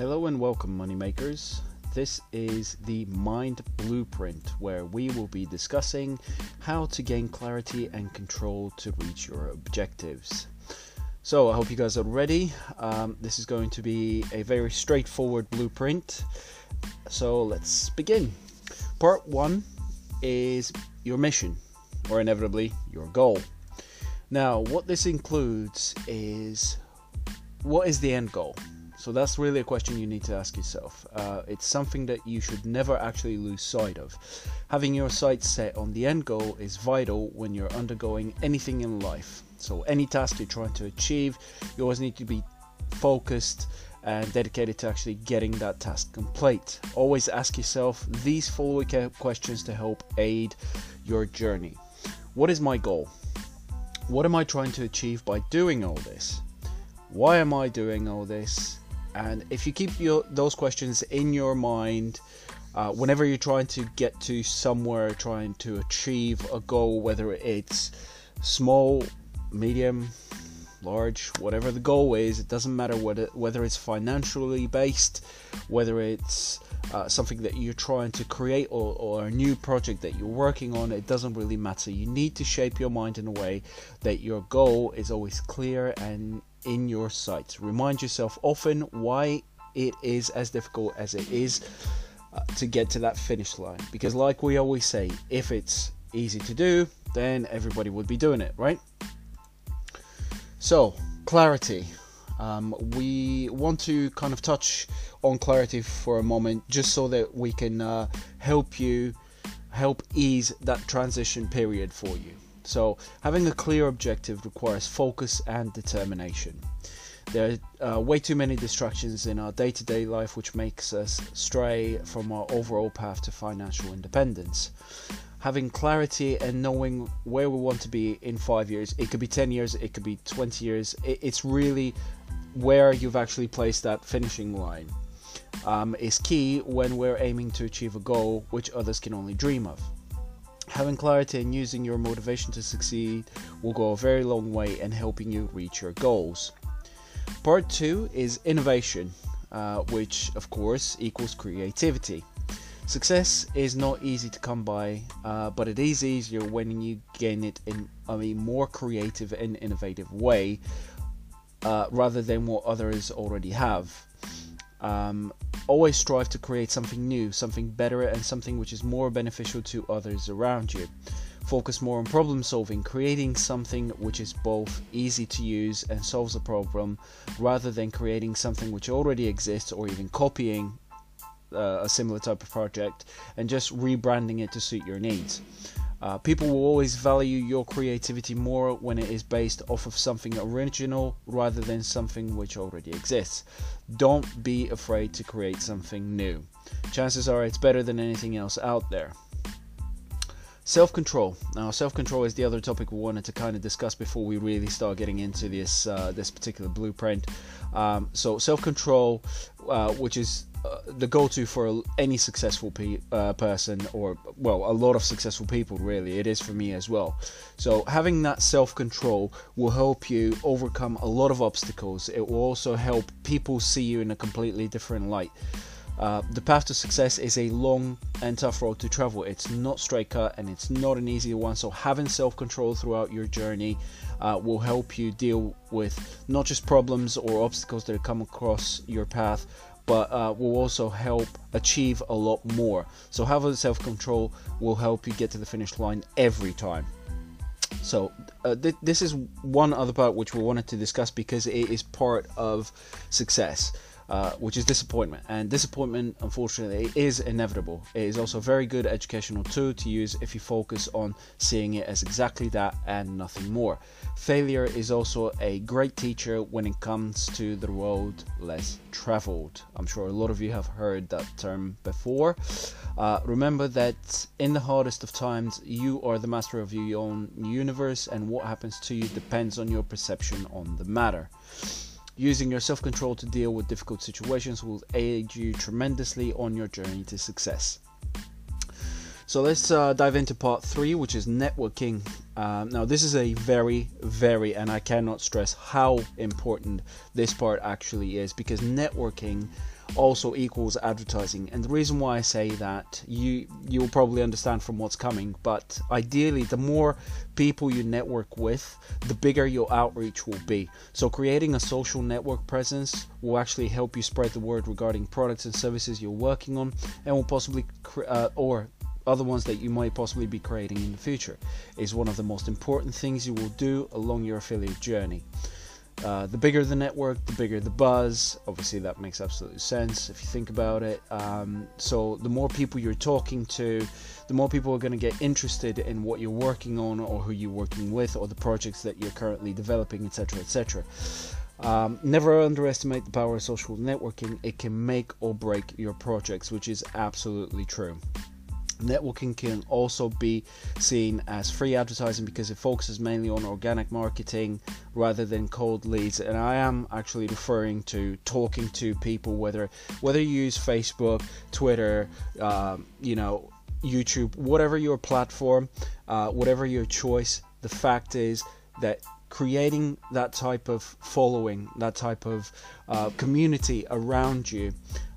Hello and welcome, moneymakers. This is the Mind Blueprint, where we will be discussing how to gain clarity and control to reach your objectives. So, I hope you guys are ready. Um, this is going to be a very straightforward blueprint. So, let's begin. Part one is your mission, or inevitably, your goal. Now, what this includes is what is the end goal? So that's really a question you need to ask yourself. Uh, it's something that you should never actually lose sight of. Having your sights set on the end goal is vital when you're undergoing anything in life. So, any task you're trying to achieve, you always need to be focused and dedicated to actually getting that task complete. Always ask yourself these following questions to help aid your journey What is my goal? What am I trying to achieve by doing all this? Why am I doing all this? And if you keep your those questions in your mind, uh, whenever you're trying to get to somewhere, trying to achieve a goal, whether it's small, medium, large, whatever the goal is, it doesn't matter whether whether it's financially based, whether it's uh, something that you're trying to create or, or a new project that you're working on, it doesn't really matter. You need to shape your mind in a way that your goal is always clear and in your sights. Remind yourself often why it is as difficult as it is uh, to get to that finish line. Because, like we always say, if it's easy to do, then everybody would be doing it, right? So, clarity. Um, we want to kind of touch on clarity for a moment just so that we can uh, help you help ease that transition period for you. So, having a clear objective requires focus and determination. There are uh, way too many distractions in our day to day life, which makes us stray from our overall path to financial independence. Having clarity and knowing where we want to be in five years, it could be 10 years, it could be 20 years, it's really where you've actually placed that finishing line. Um, is key when we're aiming to achieve a goal which others can only dream of. Having clarity and using your motivation to succeed will go a very long way in helping you reach your goals. Part two is innovation, uh, which of course equals creativity. Success is not easy to come by, uh, but it is easier when you gain it in a more creative and innovative way uh, rather than what others already have. Um, always strive to create something new, something better, and something which is more beneficial to others around you. Focus more on problem solving, creating something which is both easy to use and solves a problem, rather than creating something which already exists or even copying uh, a similar type of project and just rebranding it to suit your needs. Uh, people will always value your creativity more when it is based off of something original rather than something which already exists. Don't be afraid to create something new. Chances are it's better than anything else out there. Self control. Now, self control is the other topic we wanted to kind of discuss before we really start getting into this uh, this particular blueprint. Um, so, self control, uh, which is uh, the go-to for any successful pe- uh, person or well a lot of successful people really it is for me as well so having that self-control will help you overcome a lot of obstacles it will also help people see you in a completely different light uh, the path to success is a long and tough road to travel. It's not straight cut and it's not an easy one. So, having self control throughout your journey uh, will help you deal with not just problems or obstacles that come across your path, but uh, will also help achieve a lot more. So, having self control will help you get to the finish line every time. So, uh, th- this is one other part which we wanted to discuss because it is part of success. Uh, which is disappointment. And disappointment, unfortunately, is inevitable. It is also a very good educational tool to use if you focus on seeing it as exactly that and nothing more. Failure is also a great teacher when it comes to the road less traveled. I'm sure a lot of you have heard that term before. Uh, remember that in the hardest of times, you are the master of your own universe, and what happens to you depends on your perception on the matter. Using your self control to deal with difficult situations will aid you tremendously on your journey to success. So let's uh, dive into part three, which is networking. Um, now, this is a very, very, and I cannot stress how important this part actually is because networking also equals advertising. And the reason why I say that, you you'll probably understand from what's coming. But ideally, the more people you network with, the bigger your outreach will be. So creating a social network presence will actually help you spread the word regarding products and services you're working on, and will possibly uh, or other ones that you might possibly be creating in the future is one of the most important things you will do along your affiliate journey. Uh, the bigger the network, the bigger the buzz. Obviously, that makes absolute sense if you think about it. Um, so, the more people you're talking to, the more people are going to get interested in what you're working on, or who you're working with, or the projects that you're currently developing, etc. etc. Um, never underestimate the power of social networking, it can make or break your projects, which is absolutely true. Networking can also be seen as free advertising because it focuses mainly on organic marketing rather than cold leads. And I am actually referring to talking to people, whether whether you use Facebook, Twitter, um, you know, YouTube, whatever your platform, uh, whatever your choice. The fact is that creating that type of following, that type of uh, community around you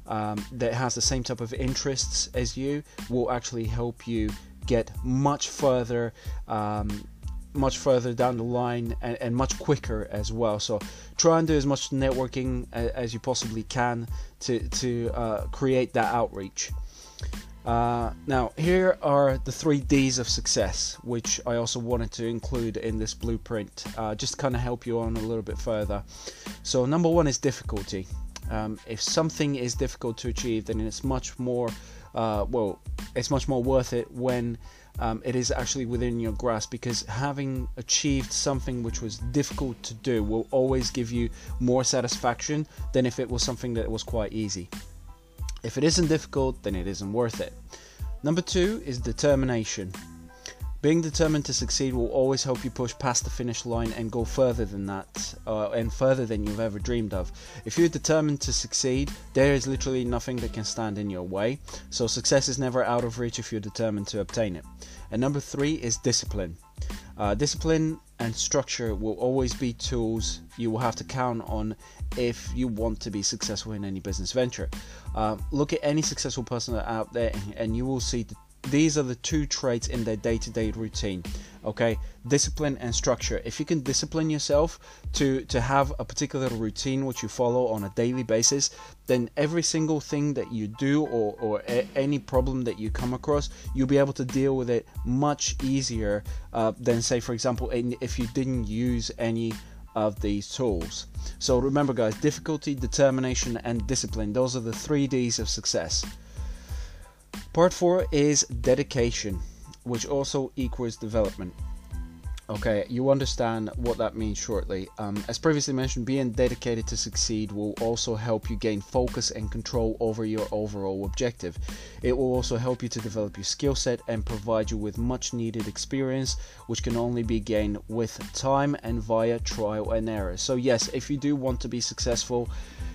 um, that has the same type of interests as you will actually help you get much further um, much further down the line and, and, much quicker as well. So try and do as much networking as, you possibly can to, to uh, create that outreach. Uh, now here are the three D's of success which I also wanted to include in this blueprint uh, just to kind of help you on a little bit further. So number one is difficulty um, if something is difficult to achieve, then it's much more uh, well, it's much more worth it when um, it is actually within your grasp because having achieved something which was difficult to do will always give you more satisfaction than if it was something that was quite easy. If it isn't difficult, then it isn't worth it. Number two is determination. Being determined to succeed will always help you push past the finish line and go further than that, uh, and further than you've ever dreamed of. If you're determined to succeed, there is literally nothing that can stand in your way, so success is never out of reach if you're determined to obtain it. And number three is discipline. Uh, discipline and structure will always be tools you will have to count on if you want to be successful in any business venture. Uh, look at any successful person out there and you will see the these are the two traits in their day-to-day routine okay? Discipline and structure. If you can discipline yourself to to have a particular routine which you follow on a daily basis then every single thing that you do or, or a, any problem that you come across you'll be able to deal with it much easier uh, than say for example if you didn't use any of these tools. So remember guys difficulty determination and discipline those are the three d's of success Part 4 is dedication, which also equals development. Okay, you understand what that means shortly. Um, as previously mentioned, being dedicated to succeed will also help you gain focus and control over your overall objective. It will also help you to develop your skill set and provide you with much needed experience, which can only be gained with time and via trial and error. So, yes, if you do want to be successful,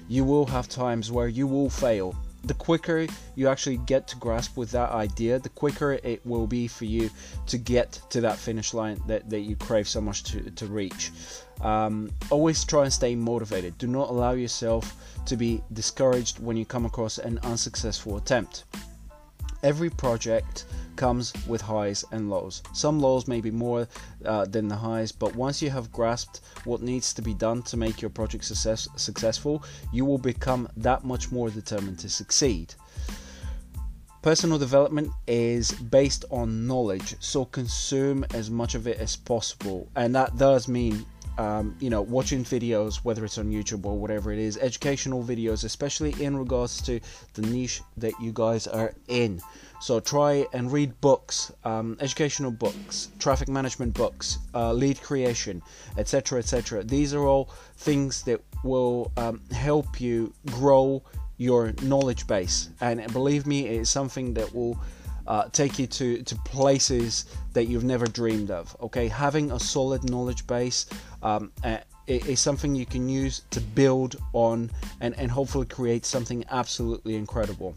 you will have times where you will fail the quicker you actually get to grasp with that idea, the quicker it will be for you to get to that finish line that, that you crave so much to, to reach. Um, always try and stay motivated. Do not allow yourself to be discouraged when you come across an unsuccessful attempt. Every project comes with highs and lows. Some lows may be more uh, than the highs, but once you have grasped what needs to be done to make your project success- successful, you will become that much more determined to succeed. Personal development is based on knowledge, so consume as much of it as possible, and that does mean um, you know, watching videos, whether it's on YouTube or whatever it is, educational videos, especially in regards to the niche that you guys are in. So try and read books, um, educational books, traffic management books, uh, lead creation, etc., etc. These are all things that will um, help you grow your knowledge base, and believe me, it is something that will uh, take you to, to places that you've never dreamed of. Okay, having a solid knowledge base um, uh, is something you can use to build on and, and hopefully create something absolutely incredible.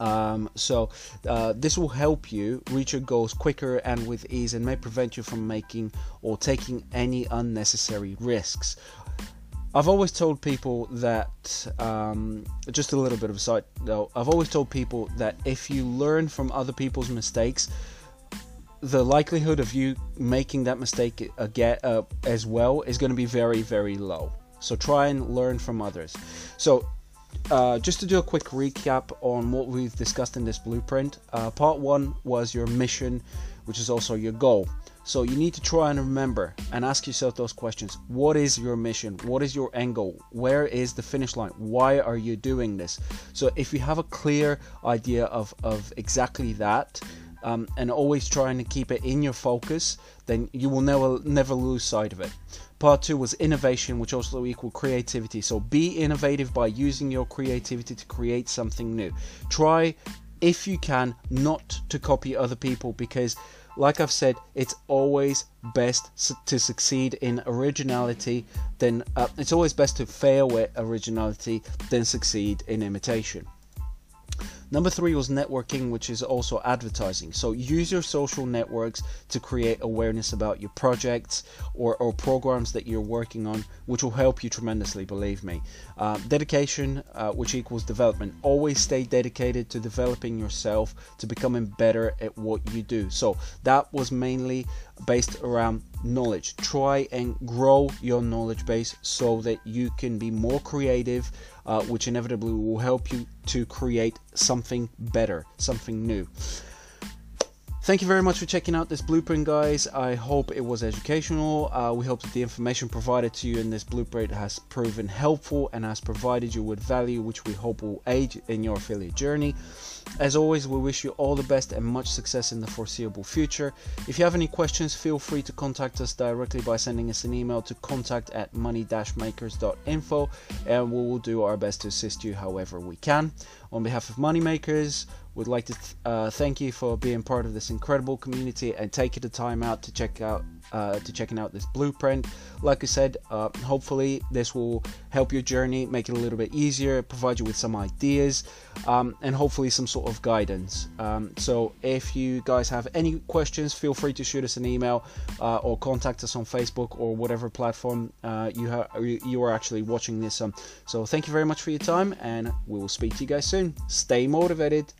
Um, so uh, this will help you reach your goals quicker and with ease and may prevent you from making or taking any unnecessary risks I've always told people that, um, just a little bit of a side though, I've always told people that if you learn from other people's mistakes, the likelihood of you making that mistake again uh, as well is going to be very, very low. So try and learn from others. So, uh, just to do a quick recap on what we've discussed in this blueprint, uh, part one was your mission, which is also your goal. So you need to try and remember and ask yourself those questions. What is your mission? What is your end goal? Where is the finish line? Why are you doing this? So if you have a clear idea of, of exactly that, um, and always trying to keep it in your focus, then you will never never lose sight of it. Part two was innovation, which also equal creativity. So be innovative by using your creativity to create something new. Try, if you can, not to copy other people because like I've said, it's always best to succeed in originality Then uh, it's always best to fail with originality than succeed in imitation. Number three was networking, which is also advertising. So use your social networks to create awareness about your projects or, or programs that you're working on, which will help you tremendously, believe me. Uh, dedication, uh, which equals development. Always stay dedicated to developing yourself, to becoming better at what you do. So that was mainly based around knowledge. Try and grow your knowledge base so that you can be more creative, uh, which inevitably will help you to create something better, something new. Thank you very much for checking out this blueprint, guys. I hope it was educational. Uh, we hope that the information provided to you in this blueprint has proven helpful and has provided you with value, which we hope will aid in your affiliate journey. As always, we wish you all the best and much success in the foreseeable future. If you have any questions, feel free to contact us directly by sending us an email to contact at money-makers.info and we will do our best to assist you however we can. On behalf of Moneymakers, would like to th- uh, thank you for being part of this incredible community and taking the time out to check out uh, to checking out this blueprint. Like I said, uh, hopefully this will help your journey, make it a little bit easier, provide you with some ideas, um, and hopefully some sort of guidance. Um, so if you guys have any questions, feel free to shoot us an email uh, or contact us on Facebook or whatever platform uh, you you are actually watching this on. So thank you very much for your time, and we will speak to you guys soon. Stay motivated.